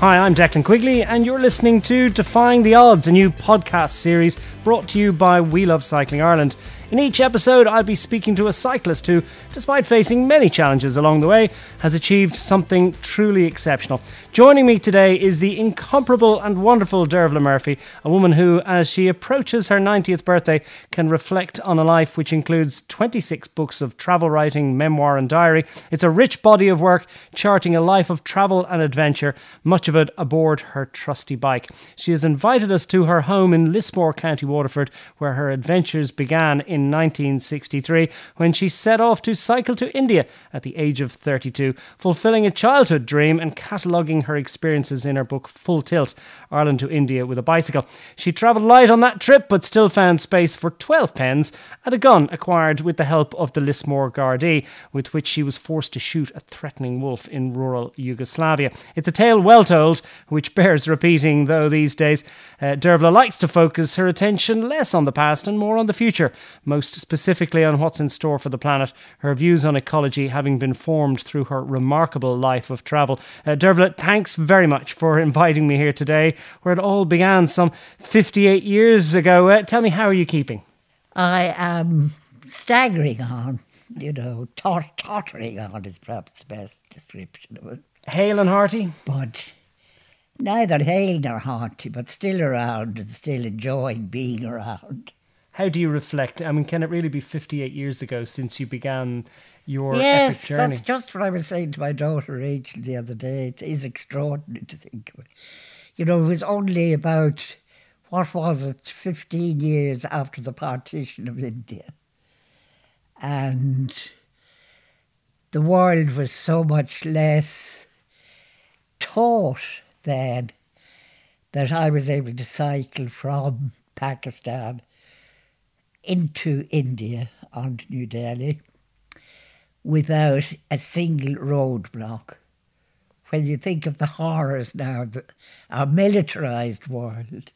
Hi, I'm Declan Quigley, and you're listening to Defying the Odds, a new podcast series brought to you by We Love Cycling Ireland. In each episode, I'll be speaking to a cyclist who, despite facing many challenges along the way, has achieved something truly exceptional. Joining me today is the incomparable and wonderful Dervla Murphy, a woman who, as she approaches her 90th birthday, can reflect on a life which includes 26 books of travel writing, memoir, and diary. It's a rich body of work charting a life of travel and adventure, much of it aboard her trusty bike. She has invited us to her home in Lismore, County Waterford, where her adventures began in 1963 when she set off to cycle to India at the age of 32, fulfilling a childhood dream and cataloguing her experiences in her book Full Tilt Ireland to India with a bicycle. She travelled light on that trip but still found space for 12 pens and a gun acquired with the help of the Lismore Gardaí, with which she was forced to shoot a threatening wolf in rural Yugoslavia. It's a tale well told, which bears repeating, though these days. Uh, Dervla likes to focus her attention less on the past and more on the future most specifically on what's in store for the planet, her views on ecology having been formed through her remarkable life of travel. Uh, Dervla, thanks very much for inviting me here today, where it all began some 58 years ago. Uh, tell me, how are you keeping? I am staggering on, you know, tot- tottering on is perhaps the best description of it. Hale and hearty? But neither hale nor hearty, but still around and still enjoying being around. How do you reflect? I mean, can it really be 58 years ago since you began your yes, epic journey? that's just what I was saying to my daughter Rachel the other day. It is extraordinary to think of it. You know, it was only about, what was it, 15 years after the partition of India. And the world was so much less taught then that I was able to cycle from Pakistan into India on New Delhi without a single roadblock. When you think of the horrors now, of our militarised world,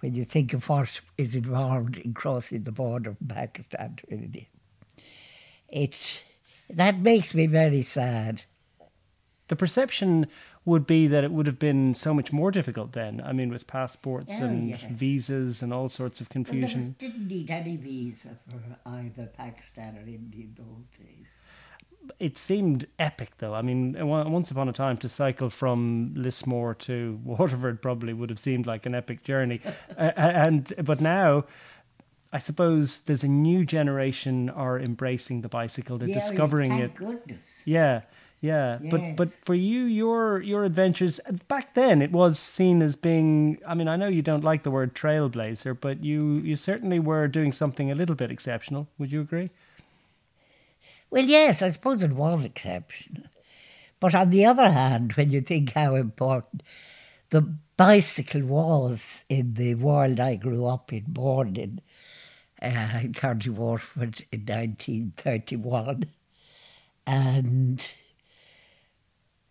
when you think of what is involved in crossing the border from Pakistan to India, it that makes me very sad. The perception would be that it would have been so much more difficult then. I mean, with passports Oh, and yes. visas and all sorts of confusion. was- didn't need any visa for either Pakistan or India in those days. It seemed epic, though. I mean, once upon a time, to cycle from Lismore to Waterford probably would have seemed like an epic journey. uh, and but now, I suppose there's a new generation are embracing the bicycle. They're Yeah, discovering thank it. goodness. Yeah, yeah. But but for you, your your adventures back then, it was seen as being. I mean, I know you don't like the word trailblazer, but you you certainly were doing something a little bit exceptional. Would you agree? Well, yes, I suppose it was exceptional. But on the other hand, when you think how important the bicycle was in the world I grew up in, born in, uh, in County Waterford in 1931, and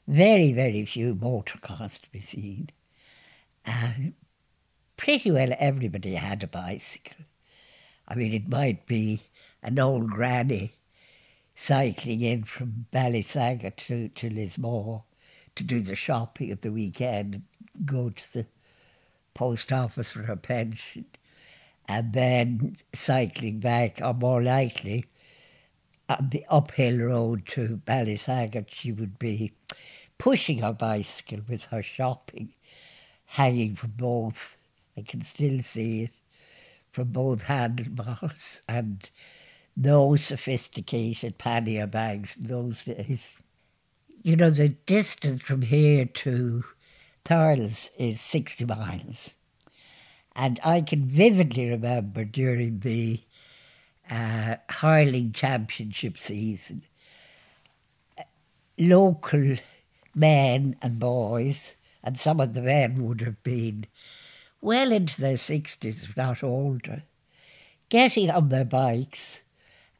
very, very few motor cars to be seen. And pretty well everybody had a bicycle. I mean, it might be an old granny cycling in from Ballysaggart to, to Lismore to do the shopping at the weekend, go to the post office for her pension, and then cycling back, or more likely, on the uphill road to Ballysaggart, she would be pushing her bicycle with her shopping hanging from both, I can still see it, from both handlebars and no sophisticated pannier bags those days. You know, the distance from here to Thurles is 60 miles. And I can vividly remember during the uh, hurling championship season, uh, local men and boys, and some of the men would have been well into their 60s, if not older, getting on their bikes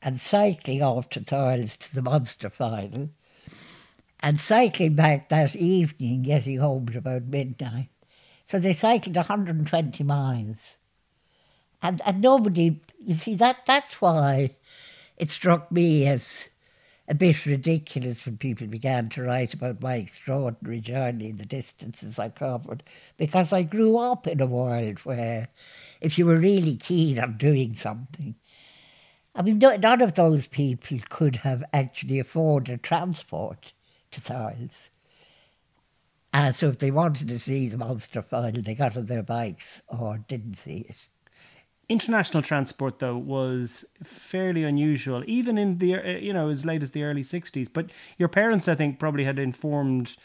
and cycling off to Thurles to the Munster final and cycling back that evening, getting home at about midnight. So they cycled 120 miles. And, and nobody, you see, that that's why it struck me as a bit ridiculous when people began to write about my extraordinary journey and the distances I covered, because I grew up in a world where if you were really keen on doing something, I mean, none of those people could have actually afforded transport to Thurles. Uh, so if they wanted to see the Munster final, they got on their bikes or didn't see it. International transport, though, was fairly unusual, even in the you know as late as the early '60s. But your parents, I think, probably had informed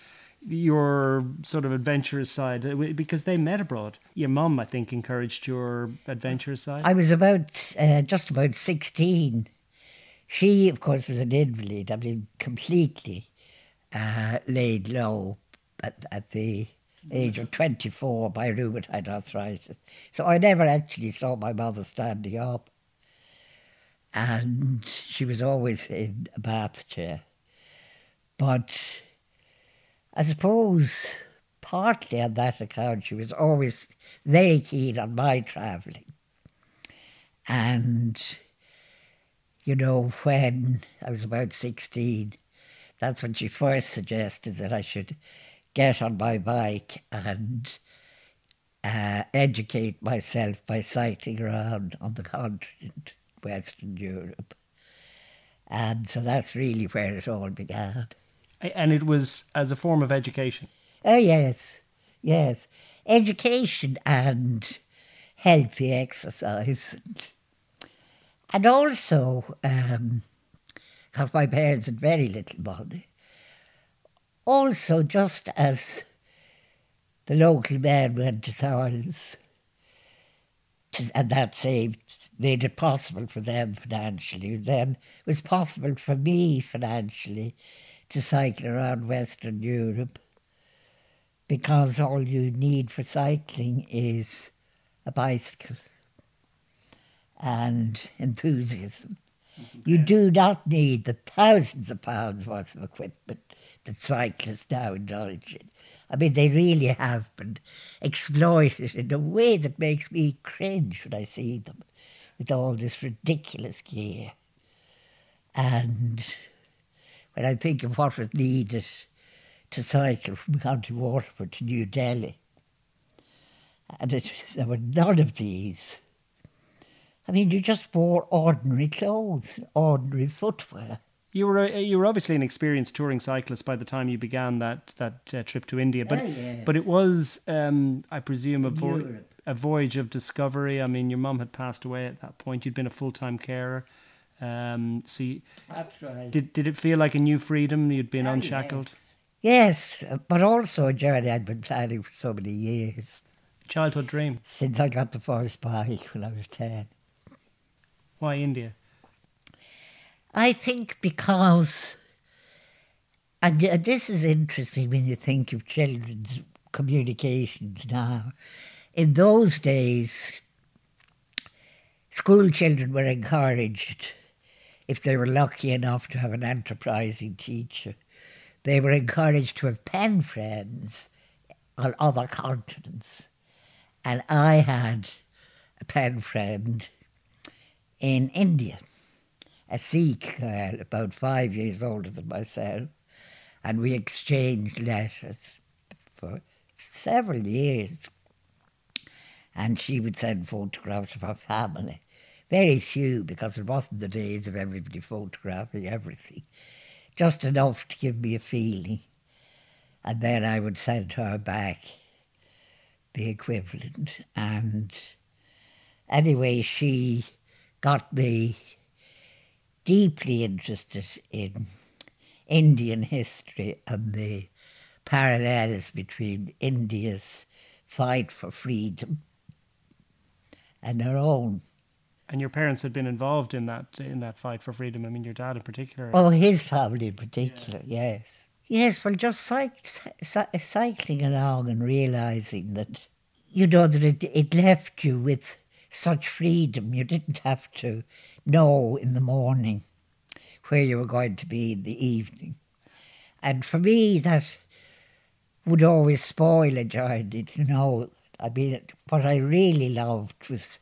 your sort of adventurous side uh, because they met abroad. Your mum, I think, encouraged your adventurous side. I was about uh, just about sixteen. She, of course, was an invalid. I mean, completely uh, laid low at, at the age of 24 by rheumatoid arthritis. So I never actually saw my mother standing up. And she was always in a bath chair. But I suppose partly on that account, she was always very keen on my travelling. And, you know, when I was about 16, that's when she first suggested that I should get on my bike and uh, educate myself by cycling around on the continent, Western Europe. And so that's really where it all began. And it was as a form of education? Oh, yes, yes. Education and healthy exercise. And also, because um, my parents had very little money, also, just as the local man went to Thurles, and that saved, made it possible for them financially, then it was possible for me financially to cycle around Western Europe because all you need for cycling is a bicycle and enthusiasm. You do not need the thousands of pounds worth of equipment that cyclists now indulge in. I mean, they really have been exploited in a way that makes me cringe when I see them with all this ridiculous gear. And when I think of what was needed to cycle from County Waterford to New Delhi, and it, there were none of these. I mean, you just wore ordinary clothes, ordinary footwear. You were a, you were obviously an experienced touring cyclist by the time you began that that uh, trip to India, but oh, yes. but it was, um, I presume, a, vo- a voyage of discovery. I mean, your mum had passed away at that point. You'd been a full time carer, um, so you, That's right. did did it feel like a new freedom? You'd been Oh, unshackled. Yes. yes, but also a journey I'd been planning for so many years Childhood dream. since I got the first bike when I was ten. Why India? I think because, and this is interesting when you think of children's communications now. In those days, school children were encouraged, if they were lucky enough to have an enterprising teacher, they were encouraged to have pen friends on other continents. And I had a pen friend in India a Sikh girl about five years older than myself, and we exchanged letters for several years. And she would send photographs of her family. Very few, because it wasn't the days of everybody photographing everything. Just enough to give me a feeling. And then I would send her back the equivalent. And anyway, she got me deeply interested in Indian history and the parallels between India's fight for freedom and her own. And your parents had been involved in that in that fight for freedom. I mean, your dad in particular. Oh, his family in particular, yeah. yes. Yes, well, just cyc- cycling along and realizing that, you know, that it, it left you with such freedom. You didn't have to know in the morning where you were going to be in the evening. And for me, that would always spoil a journey, you know. I mean, what I really loved was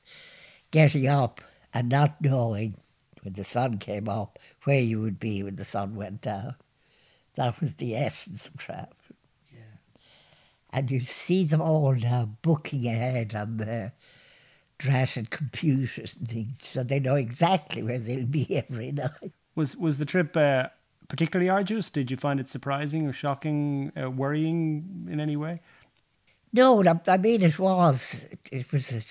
getting up and not knowing when the sun came up, where you would be when the sun went down. That was the essence of travel. And you see them all now booking ahead on their dratted computers and things, so they know exactly where they'll be every night. Was was the trip uh, particularly arduous? Did you find it surprising or shocking, uh, worrying in any way? No, I mean it was. It was a,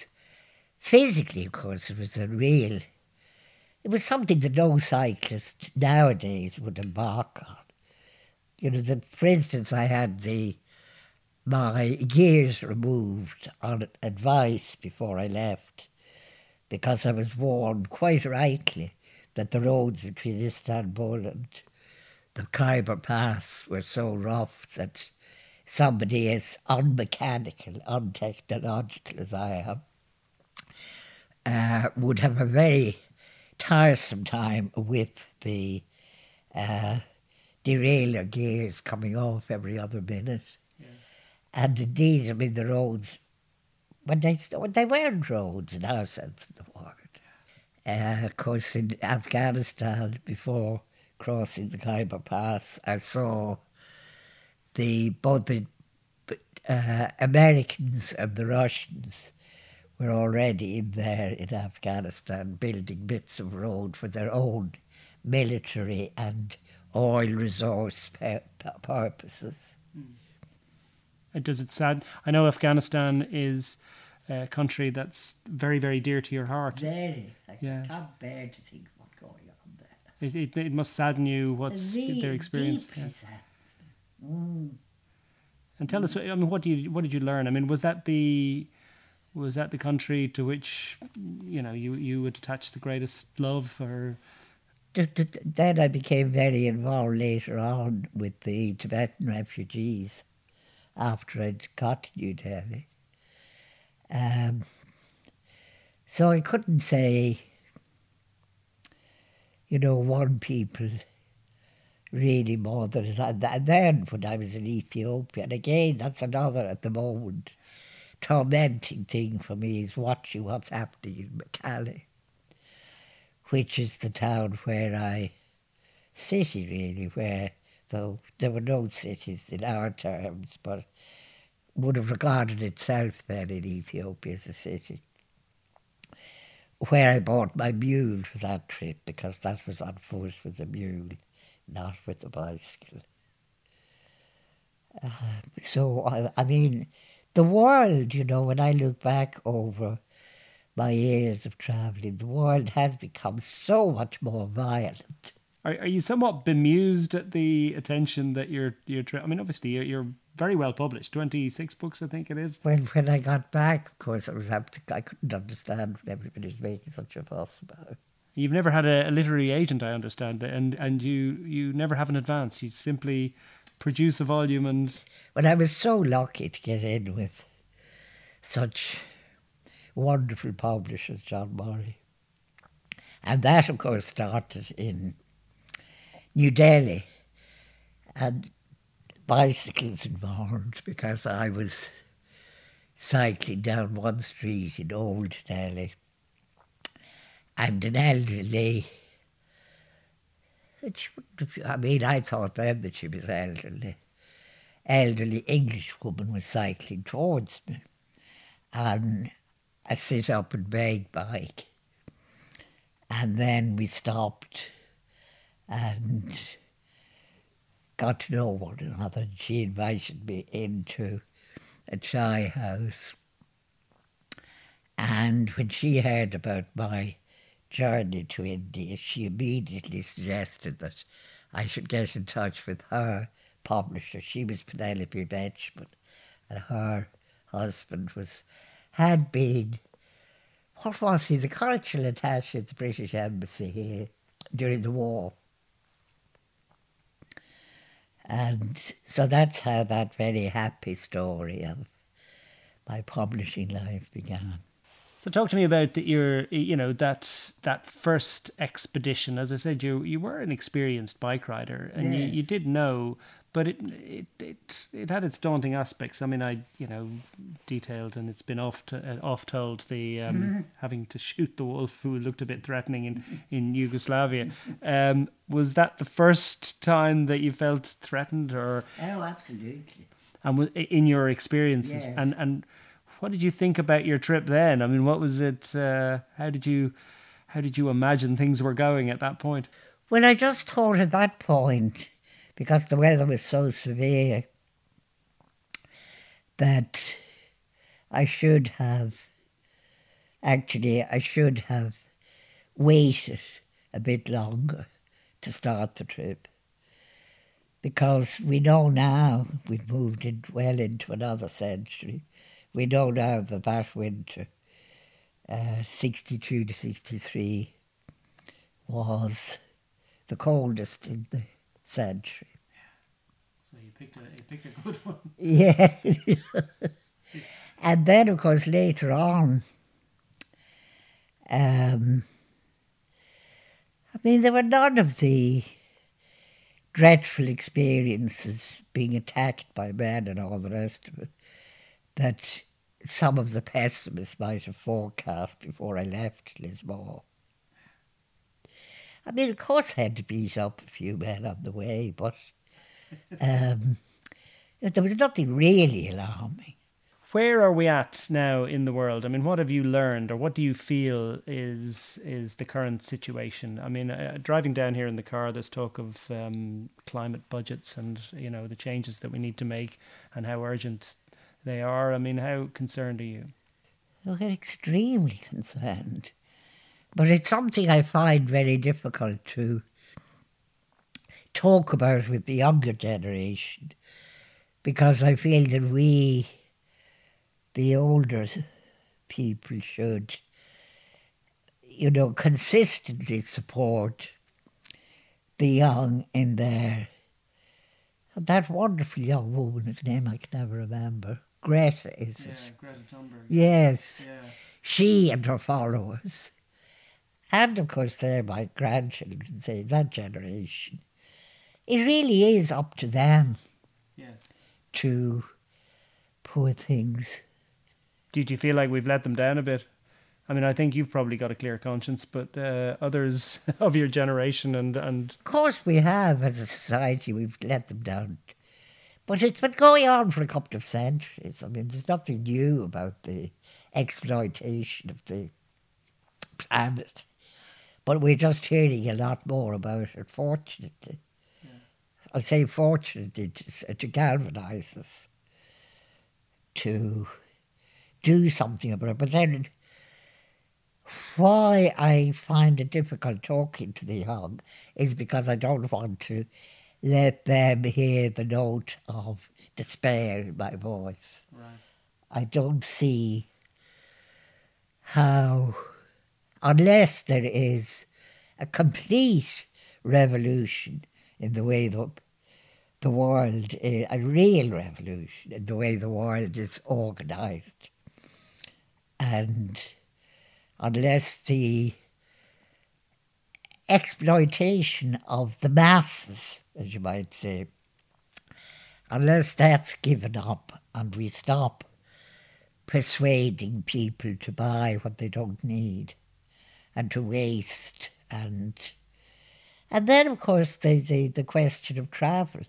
physically, of course, it was a real. It was something that no cyclist nowadays would embark on. You know, that for instance, I had the my gears removed on advice before I left because I was warned quite rightly that the roads between Istanbul and the Khyber Pass were so rough that somebody as unmechanical, untechnological as I am uh, would have a very tiresome time with the uh, derailleur gears coming off every other minute. And indeed, I mean, the roads, when they, when they weren't roads in our sense of the word. Uh, of course, in Afghanistan, before crossing the Khyber Pass, I saw the both the uh, Americans and the Russians were already in there in Afghanistan building bits of road for their own military and oil resource purposes. Mm does it sad? I know Afghanistan is a country that's very, very dear to your heart. Very. I yeah. can't bear to think what's going on there. It, it, it must sadden you what's really their experience. Yeah. Mm. And tell us, I mean, what do you what did you learn? I mean, was that the was that the country to which you know you you would attach the greatest love, or then I became very involved later on with the Tibetan refugees after I'd New Delhi. Um, so I couldn't say, you know, one people really more than another. And then when I was in Ethiopia, and again, that's another at the moment tormenting thing for me is watching what's happening in Mekelle, which is the town where I, city really, where though there were no cities in our terms, but would have regarded itself then in Ethiopia as a city. Where I bought my mule for that trip because that was on foot with the mule, not with the bicycle. Uh, so, I, I mean, the world, you know, when I look back over my years of travelling, the world has become so much more violent are, are you somewhat bemused at the attention that you're you're? I mean, obviously you're, you're very well published. Twenty six books, I think it is. When when I got back, of course, I was I couldn't understand what everybody was making such a fuss about. You've never had a, a literary agent, I understand, and and you you never have an advance. You simply produce a volume and. Well, I was so lucky to get in with such wonderful publishers, John Murray. And that, of course, started in New Delhi and bicycles involved because I was cycling down one street in Old Delhi and an elderly I mean, I thought then that she was elderly. Elderly English woman was cycling towards me on a sit up and beg bike. And then we stopped and got to know one another. And she invited me into a chai house. And when she heard about my journey to India, she immediately suggested that I should get in touch with her publisher. She was Penelope Betjeman, and her husband was had been what was he, the cultural attaché at the British Embassy here during the war. And so that's how that very happy story of my publishing life began. So talk to me about the, your, you know, that that first expedition. As I said, you you were an experienced bike rider, and you, you did know, but it it it it had its daunting aspects. I mean, I you know detailed, and it's been oft uh, oft told the um, having to shoot the wolf who looked a bit threatening in in Yugoslavia. Um, was that the first time that you felt threatened, or Oh, absolutely. and in your experiences Yes. and and what did you think about your trip then i mean what was it uh, how did you how did you imagine things were going at that point Well, I just thought at that point, because the weather was so severe, that I should have, actually, I should have waited a bit longer to start the trip. Because we know now, we've moved in, well into another century, we know now that that winter, uh, 62 to 63, was the coldest in the century. so you picked a you picked a good one Yeah. and then, of course, later on, um, I mean, there were none of the dreadful experiences being attacked by men and all the rest of it that some of the pessimists might have forecast before I left Lismore. I mean, of course, I had to beat up a few men on the way, but um, there was nothing really alarming. where are we at now in the world i mean what have you learned or what do you feel is is the current situation i mean uh, driving down here in the car there's talk of um, climate budgets and you know the changes that we need to make and how urgent they are i mean how concerned are you I'm extremely concerned. But it's something I find very difficult to talk about with the younger generation because I feel that we, the older people, should, you know, consistently support the young in their. That wonderful young woman, whose name I can never remember. Greta, is it? greta thunberg Yes yeah she and her followers. And of course, they're my grandchildren, say that generation. It really is up to them yes to poor things. did you feel like we've let them down a bit? I mean, I think you've probably got a clear conscience, but uh, others of your generation and and Of course, we have as a society, we've let them down. But it's been going on for a couple of centuries. I mean, there's nothing new about the exploitation of the planet. But we're just hearing a lot more about it, fortunately. I'll say fortunately to, to galvanise us to do something about it. But then why I find it difficult talking to the young is because I don't want to let them hear the note of despair in my voice. right. I don't see how, unless there is a complete revolution in the way the, the world, is, a real revolution in the way the world is organised, and unless the exploitation of the masses, as you might say, unless that's given up and we stop persuading people to buy what they don't need and to waste and and then of course the, the, the question of travel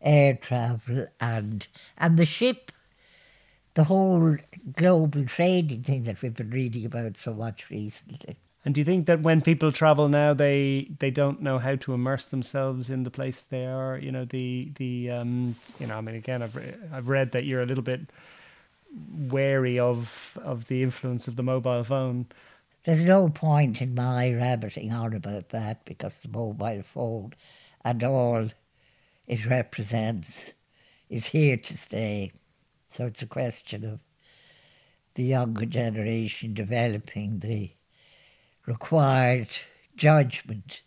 air travel and and the ship the whole global trading thing that we've been reading about so much recently And do you think that when people travel now, they they don't know how to immerse themselves in the place they are? You know, the the um, you know, I mean, again, I've re- I've read that you're a little bit wary of of the influence of the mobile phone. There's no point in my rabbiting on about that because the mobile phone and all it represents is here to stay. So it's a question of the younger generation developing the required judgment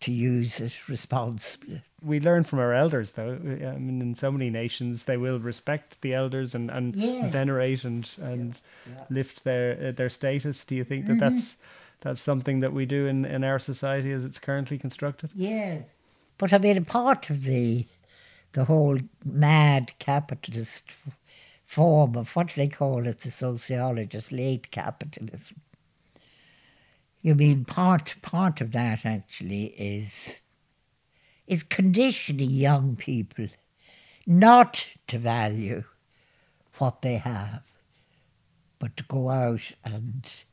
to use it responsibly. We learn from our elders, though. I mean, in so many nations, they will respect the elders and, and Yeah. venerate and and Yeah. lift their uh, their status. Do you think that Mm-hmm. that's that's something that we do in, in our society as it's currently constructed? Yes. But I mean, a part of the the whole mad capitalist form of what do they call it, the sociologists, late capitalism. You mean part part of that actually is is conditioning young people not to value what they have, but to go out and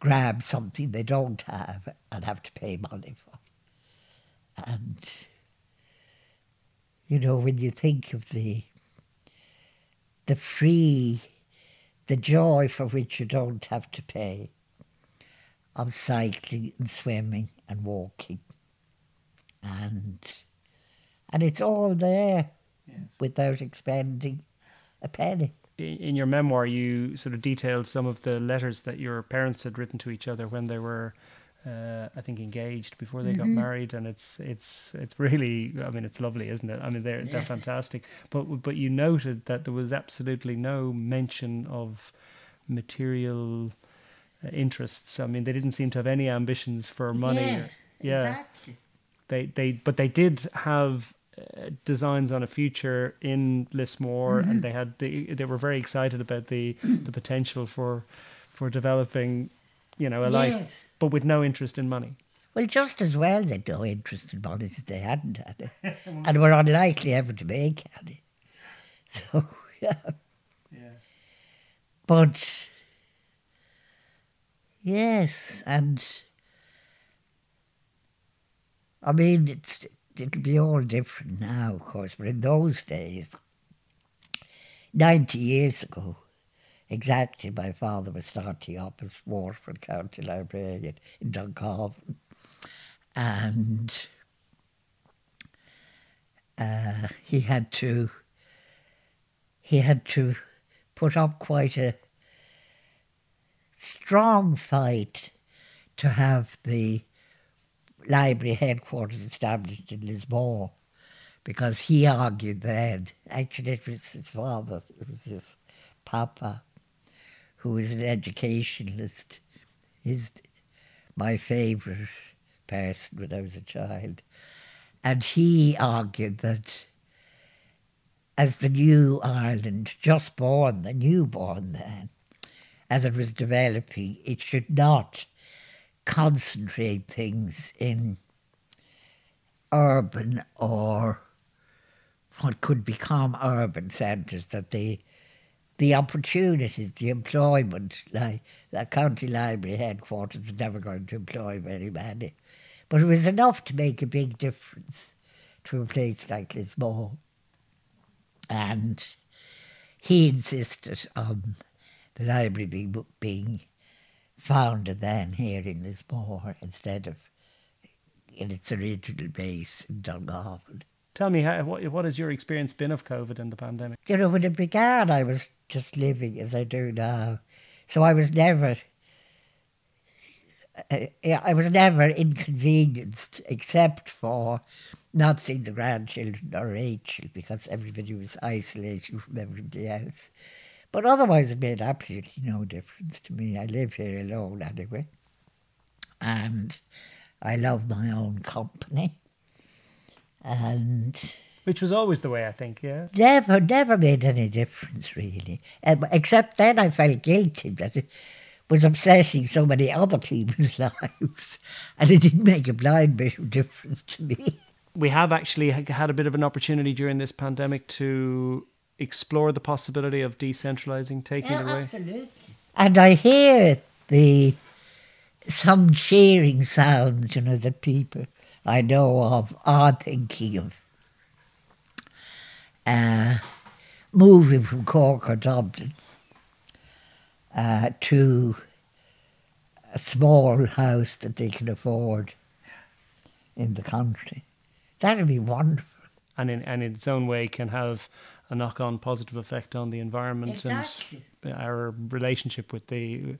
grab something they don't have and have to pay money for. And, you know, when you think of the, the free, the joy for which you don't have to pay, of cycling and swimming and walking, and, and it's all there without expending a penny. in in your memoir, you sort of detailed some of the letters that your parents had written to each other when they were, uh, I think, engaged before they got married, and it's it's it's really, I mean, it's lovely, isn't it? I mean, they're they're fantastic. But but you noted that there was absolutely no mention of material uh, interests. I mean, they didn't seem to have any ambitions for money. Yes, yeah, exactly. they they but they did have uh, designs on a future in Lismore, Mm-hmm. and they had they, they were very excited about the the potential for for developing, you know, a life, but with no interest in money. Well, just as well they'd no interest in money as they hadn't had it, and were unlikely ever to make any. So, yeah. Yeah. But, yes, and I mean, it's it'll be all different now, of course, but in those days, 90 years ago, exactly, my father was starting up as Waterford County Librarian in Dungarvan. And uh, he had to he had to put up quite a strong fight to have the library headquarters established in Lismore because he argued then, actually it was his father, it was his papa, who was an educationalist, his, my favourite person when I was a child. And he argued that as the new Ireland, just born, the newborn then, as it was developing, it should not concentrate things in urban or what could become urban centres, that the the opportunities, the employment, like the county library headquarters was never going to employ very many. But it was enough to make a big difference to a place like Lismore. And he insisted on the library being, being founded then here in Lismore instead of in its original base in Dungarvan. Tell me, how, what what has your experience been of COVID and the pandemic? You know, when it began, I was just living as I do now. So I was never, uh, I was never inconvenienced except for not seeing the grandchildren or Rachel because everybody was isolated from everybody else. But otherwise, it made absolutely no difference to me. I live here alone anyway. And I love my own company. And Which was always the way, I think. Yeah. never, never made any difference really. Um, except then I felt guilty that it was upsetting so many other people's lives, and it didn't make a blind bit of difference to me. We have actually had a bit of an opportunity during this pandemic to explore the possibility of decentralizing, taking it away. absolutely. And I hear the some cheering sounds, you know, that people I know of are thinking of uh, moving from Cork or Dublin uh, to a small house that they can afford in the country. That'd be wonderful. and in and in its own way can have a knock on positive effect on the environment Exactly. and our relationship with the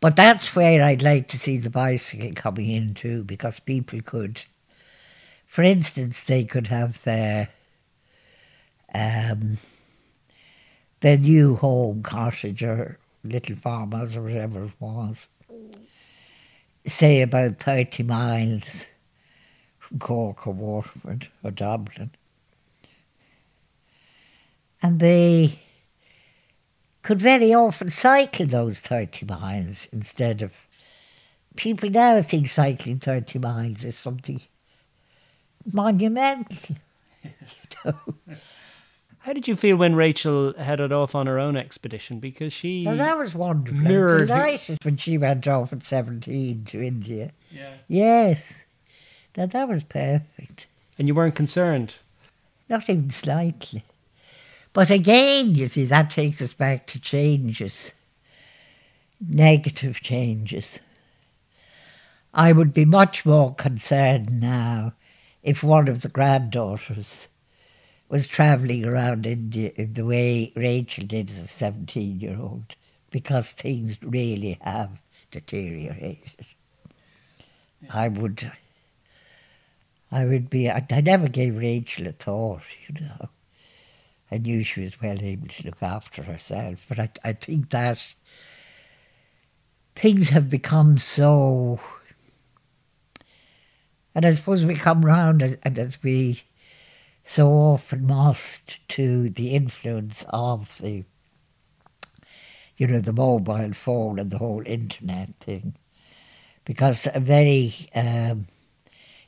But that's where I'd like to see the bicycle coming in too, because people could For instance, they could have their um, their new home cottage or little farmhouse or whatever it was, say about 30 miles from Cork or Waterford or Dublin. And they could very often cycle those 30 miles instead of. People now think cycling 30 miles is something monumental. How did you feel when Rachel headed off on her own expedition? Because she. Well, that was wonderful. Mirrored- I'm delighted when she went off at 17 to India. Yeah. Yes. Now, that was perfect. And you weren't concerned? Not even slightly. But again, you see, that takes us back to changes, negative changes. I would be much more concerned now if one of the granddaughters was travelling around India in the way Rachel did as a 17 year old, because things really have deteriorated. I would. I would be. I, I never gave Rachel a thought, you know. I knew she was well able to look after herself, but I, I think that things have become so. And I suppose we come round and, as we so often must to the influence of the, you know, the mobile phone and the whole internet thing, because a very um,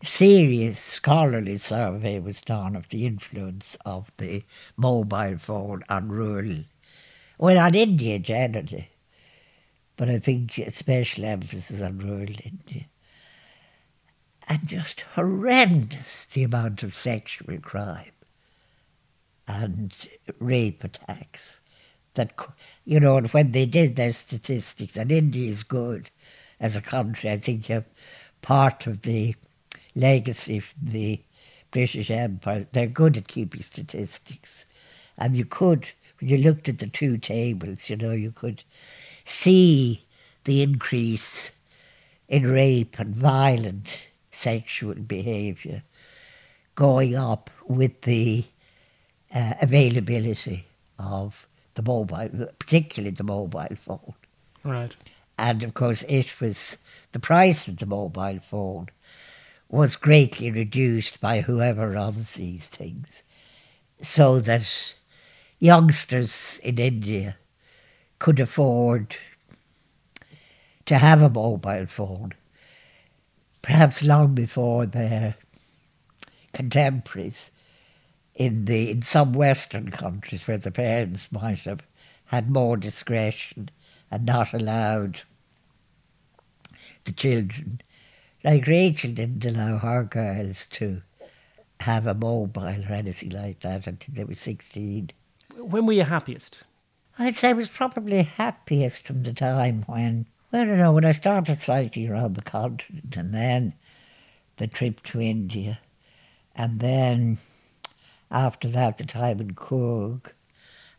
serious scholarly survey was done of the influence of the mobile phone on rural, well, on India generally, but I think special emphasis on rural India. And just horrendous the amount of sexual crime and rape attacks that, you know, and when they did their statistics, and India is good as a country, I think part of the legacy from the British Empire. They're good at keeping statistics. And you could, when you looked at the two tables, you know, you could see the increase in rape and violent sexual behaviour going up with the uh, availability of the mobile, particularly the mobile phone. Right. And of course, it was the price of the mobile phone was greatly reduced by whoever runs these things, so that youngsters in India could afford to have a mobile phone, perhaps long before their contemporaries in the in some Western countries where the parents might have had more discretion and not allowed the children. Like Rachel didn't allow her girls to have a mobile or anything like that until they were 16. When were you happiest? I'd say I was probably happiest from the time when, well, I don't know, when I started cycling around the continent and then the trip to India and then after that the time in Coorg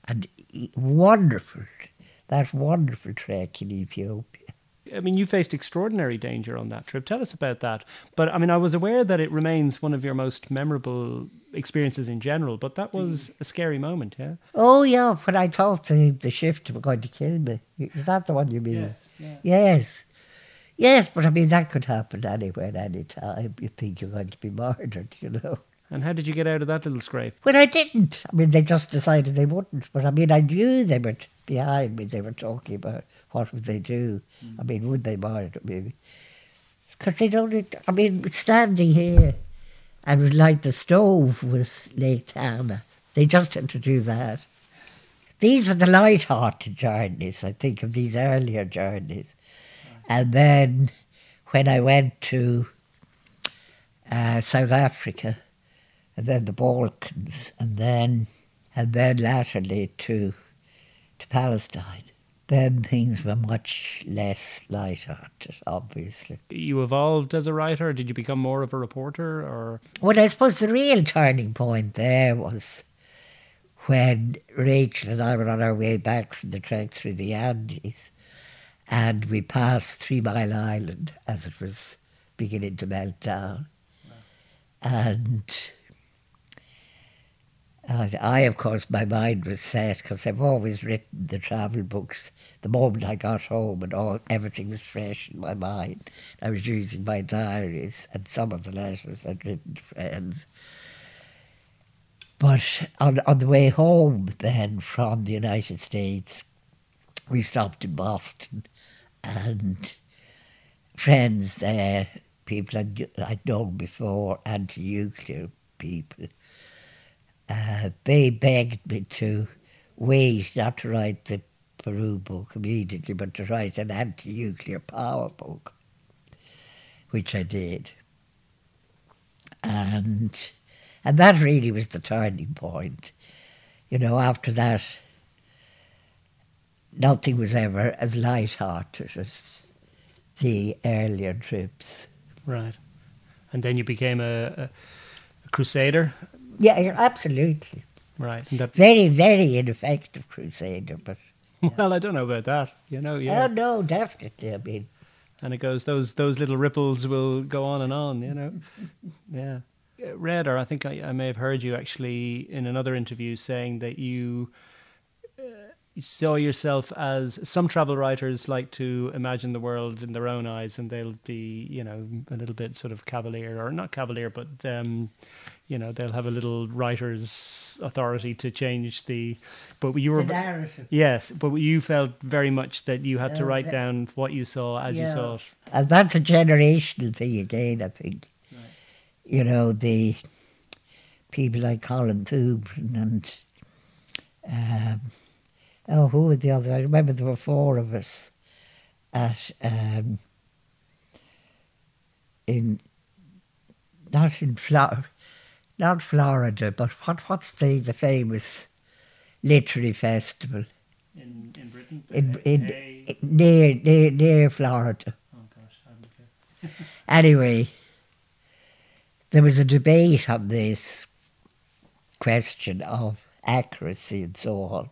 and wonderful, that wonderful trek in Ethiopia. I mean, you faced extraordinary danger on that trip. Tell us about that. But I mean, I was aware that it remains one of your most memorable experiences in general, but that mm. was a scary moment, yeah? Oh yeah, when I told the, the shifta were going to kill me. Is that the one you mean? yeah. Yes. Yes, but I mean that could happen anywhere, any time. You think you're going to be murdered, you know. And how did you get out of that little scrape? Well, I didn't. I mean, they just decided they wouldn't. But I mean, I knew they were t- behind me. They were talking about what would they do. I mean, would they murder me? Because they don't. I mean, standing here, and it like the stove was Lake Tana. They just had to do that. These were the light-hearted journeys. I think of these earlier journeys, and then when I went to uh, South Africa and then the Balkans, and then and then latterly to to Palestine. Then things were much less light-hearted, obviously. You evolved as a writer? Did you become more of a reporter? Or Well, I suppose the real turning point there was when Rachel and I were on our way back from the trek through the Andes, and we passed Three Mile Island as it was beginning to melt down. And uh, I, of course, my mind was set because I've always written the travel books the moment I got home and all everything was fresh in my mind. I was using my diaries and some of the letters I'd written to friends. But on, on the way home then from the United States, we stopped in Boston and friends there, people I'd, I'd known before, anti-nuclear people, uh, they begged me to wait, not to write the Peru book immediately, but to write an anti-nuclear power book, which I did. And and that really was the turning point. You know, after that, nothing was ever as light-hearted as the earlier trips. Right. And then you became a, a, a crusader. Yeah, absolutely. Right. And that, Very, very ineffective crusader, but well, I don't know about that. You know, yeah. oh no, definitely. I mean, and it goes those those little ripples will go on and on. You know. Yeah. Uh, Read, or I think I, I may have heard you actually in another interview saying that you saw yourself as some travel writers like to imagine the world in their own eyes, and they'll be, you know, a little bit sort of cavalier, or not cavalier, but um, you know, they'll have a little writer's authority to change the. But you were narrative. yes, but you felt very much that you had to Uh, write ve- down what you saw as you saw it. And that's a generational thing again, I think. You know, the people like Colin Thubron and, um, oh, who were the others? I remember there were four of us at, um, in, not in Florida, not Florida, but what, what's the, the famous literary festival In in Britain, in, in, near, near, near Florida? oh gosh, I don't care. Anyway, there was a debate on this question of accuracy and so on.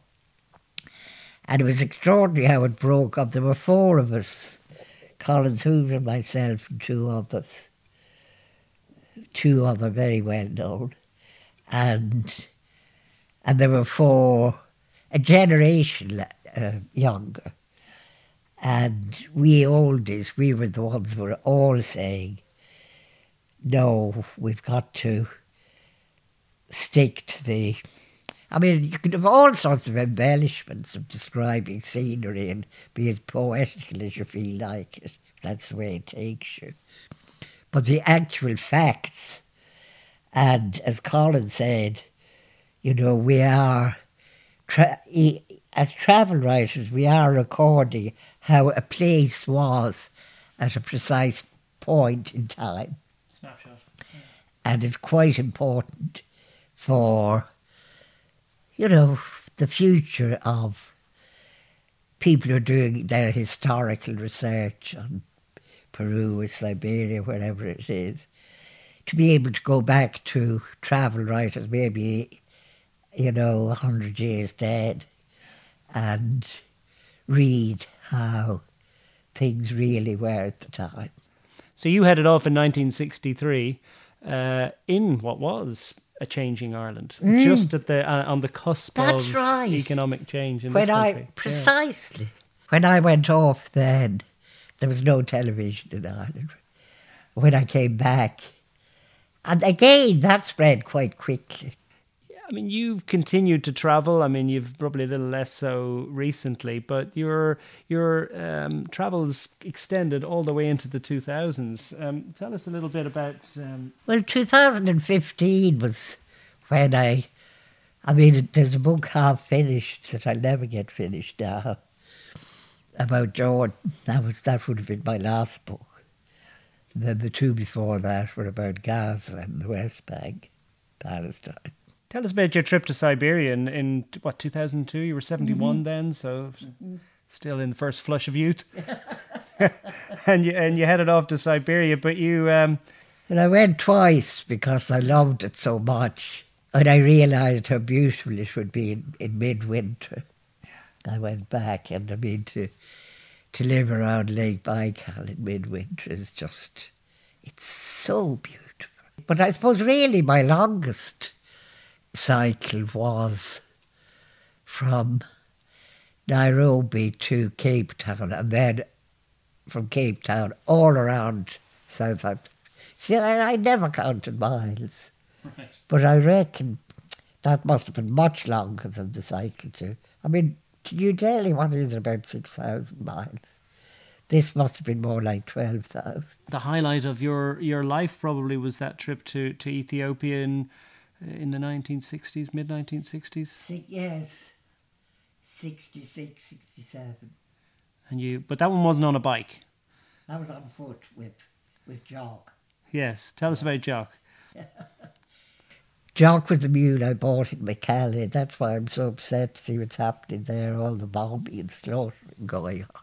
And it was extraordinary how it broke up. There were four of us Collins Hoover, and myself, and two others. Two other very well known. And, and there were four, a generation uh, younger. And we oldies, we were the ones who were all saying, no, we've got to stick to the. I mean, you can have all sorts of embellishments of describing scenery and be as poetical as you feel like it. That's the way it takes you. But the actual facts, and as Colin said, you know, we are, tra- as travel writers, we are recording how a place was at a precise point in time Snapshot. and it's quite important for, you know, the future of people who are doing their historical research on Peru or Siberia, wherever it is, to be able to go back to travel writers, maybe, you know, a hundred years dead, and read how things really were at the time. So you headed off in 1963 uh, in what was a changing Ireland, just at the uh, on the cusp Mm. That's of right. economic change in when this I country. Yeah. precisely when I went off, then there was no television in Ireland. When I came back, and again that spread quite quickly. I mean, you've continued to travel. I mean, you've probably a little less so recently, but your your um, travels extended all the way into the 2000s. Um, tell us a little bit about. Um, Well, 2015 was when I. I mean, there's a book half finished that I'll never get finished now about Jordan. That was that would have been my last book. Then the two before that were about Gaza and the West Bank, Palestine. Tell us about your trip to Siberia in, in what 2002. You were 71 Mm-hmm. then, so still in the first flush of youth. and you and you headed off to Siberia, but you. Um, And I went twice because I loved it so much. And I realised how beautiful it would be in, in midwinter. I went back and I mean to to live around Lake Baikal in midwinter is just it's so beautiful. but I suppose really my longest cycle was from Nairobi to Cape Town and then from Cape Town all around Southampton. See, I, I never counted miles, Right. but I reckon that must have been much longer than the cycle too. I mean, can you tell me what is about 6,000 miles? This must have been more like 12,000. The highlight of your, your life probably was that trip to, to Ethiopia in, in the 1960s, mid 1960s. Six, yes, 66, 67. And you, but that one wasn't on a bike. That was on foot with, with Jock. Yes, tell us about Jock. Jock was the mule I bought in Mekelle. That's why I'm so upset to see what's happening there, all the bombing and slaughtering going on.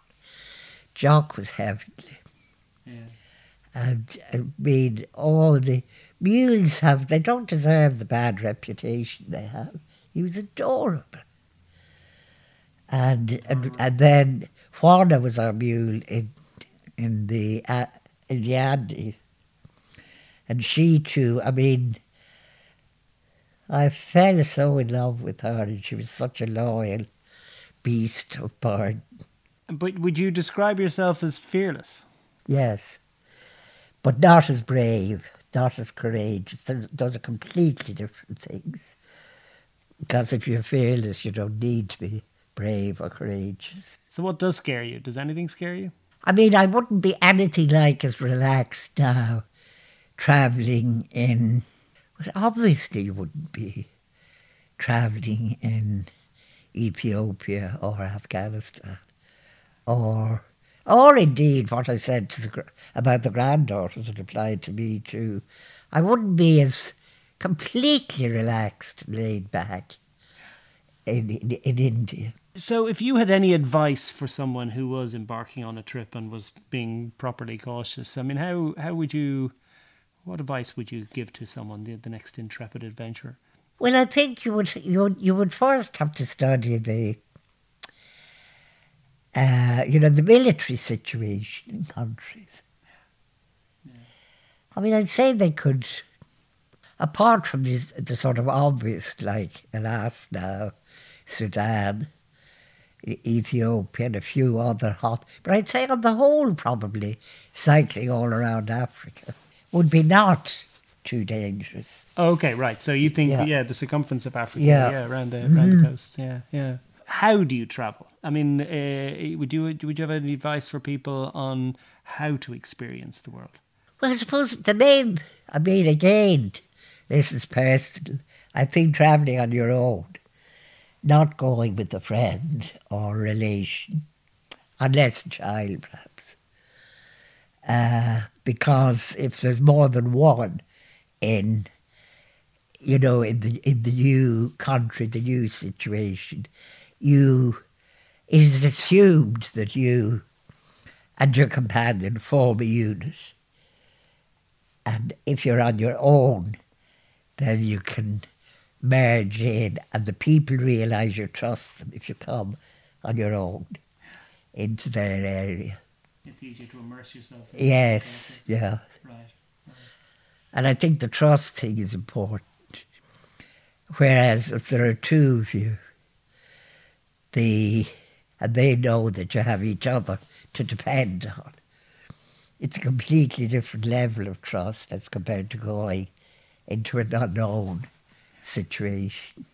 Jock was heavenly. Yeah. And I mean, all the mules have, they don't deserve the bad reputation they have. He was adorable. And and, and then Juana was our mule in in the uh, in the Andes, and she too. I mean, I fell so in love with her, and she was such a loyal beast of burden. But would you describe yourself as fearless? Yes, but not as brave, not as courageous. Those- are completely different things. Because if you're fearless, you don't need to be brave or courageous. So, what does scare you? Does anything scare you? I mean, I wouldn't be anything like as relaxed now, travelling in. Well, obviously, you wouldn't be travelling in Ethiopia or Afghanistan, or, or indeed what I said to the, about the granddaughters that applied to me too. I wouldn't be as completely relaxed and laid back in, in, in India. So, if you had any advice for someone who was embarking on a trip and was being properly cautious, I mean, how, how would you, what advice would you give to someone, the, the next intrepid adventurer? Well, I think you would you would, you would first have to study the uh, you know the military situation in countries. I mean, I'd say they could, apart from the, the sort of obvious, like alas now, Sudan, Ethiopia, and a few other hot. But I'd say on the whole, probably cycling all around Africa would be not too dangerous. Okay, right. So you think, yeah, Yeah. the circumference of Africa, Yeah. yeah, around the around the coast, yeah, yeah. How do you travel? I mean, uh, would you would you have any advice for people on how to experience the world? Well, I suppose the main, I mean, again, this is personal. I think travelling on your own, not going with a friend or relation, unless a child perhaps. Uh, because if there's more than one in, you know, in the in the new country, the new situation, you it is assumed that you and your companion form a unit. And if you're on your own, then you can merge in, and the people realise you trust them if you come on your own into their area. It's easier to immerse yourself. Yes, yeah. Right. And I think the trust thing is important. Whereas if there are two of you, the and they know that you have each other to depend on, it's a completely different level of trust as compared to going into an unknown situation.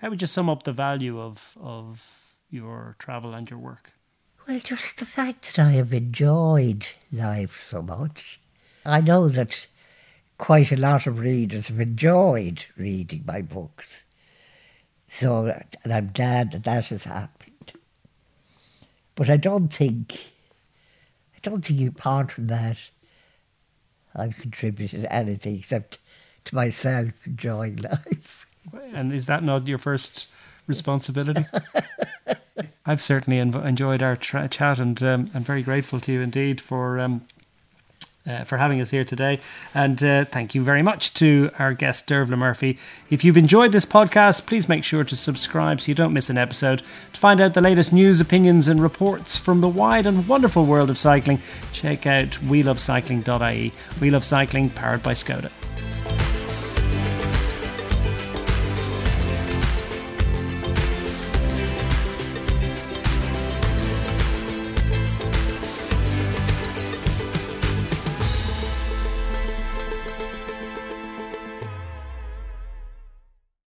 How would you sum up the value of of your travel and your work? Well, just the fact that I have enjoyed life so much. I know that quite a lot of readers have enjoyed reading my books. So, and I'm glad that that has happened. But I don't think, I don't think apart from that, I've contributed anything except to myself enjoying life. And is that not your first responsibility? I've certainly enjoyed our tra- chat, and um, I'm very grateful to you indeed for um, uh, for having us here today. And uh, thank you very much to our guest Dervla Murphy. If you've enjoyed this podcast, please make sure to subscribe so you don't miss an episode. To find out the latest news, opinions, and reports from the wide and wonderful world of cycling, check out welovecycling.ie. We love cycling, powered by Skoda.